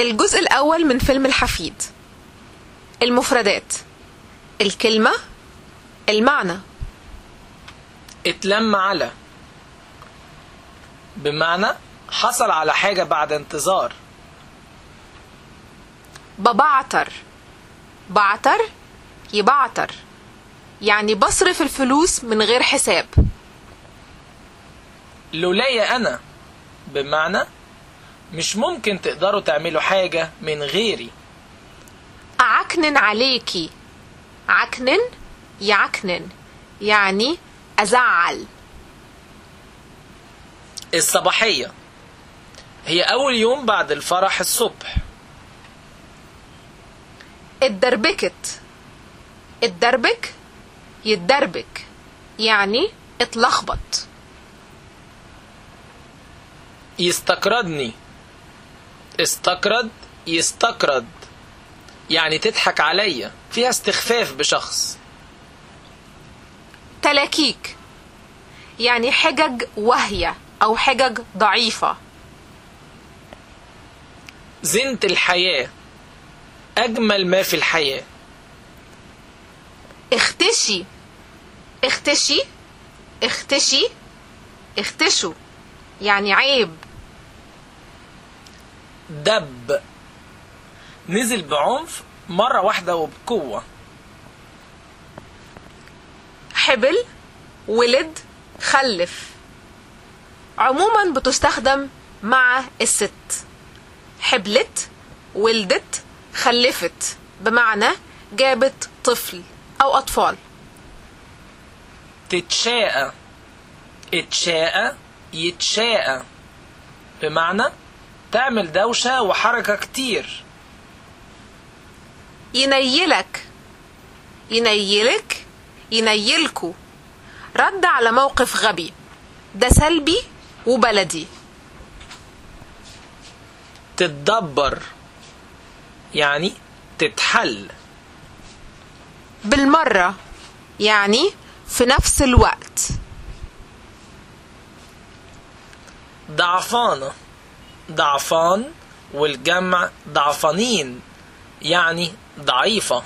الجزء الأول من فيلم الحفيد. المفردات. الكلمة. المعنى. اتلم على. بمعنى حصل على حاجة بعد انتظار. ببعتر. بعتر يبعتر. يعني بصرف الفلوس من غير حساب. لولاي أنا. بمعنى مش ممكن تقدروا تعملوا حاجة من غيري. أعكنن عليكي. عكنن يعكنن يعني أزعل. الصباحية. هي أول يوم بعد الفرح الصبح. اتدربكت اتدربك يتدربك يعني اتلخبط. يستقردني استقرد يستقرد. يعني تضحك عليا فيها استخفاف بشخص. تلاكيك. يعني حجج وهية أو حجج ضعيفة. زينة الحياة. أجمل ما في الحياة. اختشي. اختشي. اختشي. اختشوا يعني عيب. دب. نزل بعنف مرة واحدة وبقوة. حبل ولد خلف. عموما بتستخدم مع الست. حبلت ولدت خلفت. بمعنى جابت طفل أو أطفال. تتشاء. اتشاء يتشاء. بمعنى تعمل دوشة وحركة كتير. ينيلك ينيلك ينيلكوا رد على موقف غبي. ده سلبي وبلدي. تتدبر يعني تتحل. بالمرة يعني في نفس الوقت. ضعفانة. ضعفان والجمع ضعفانين يعني ضعيفة.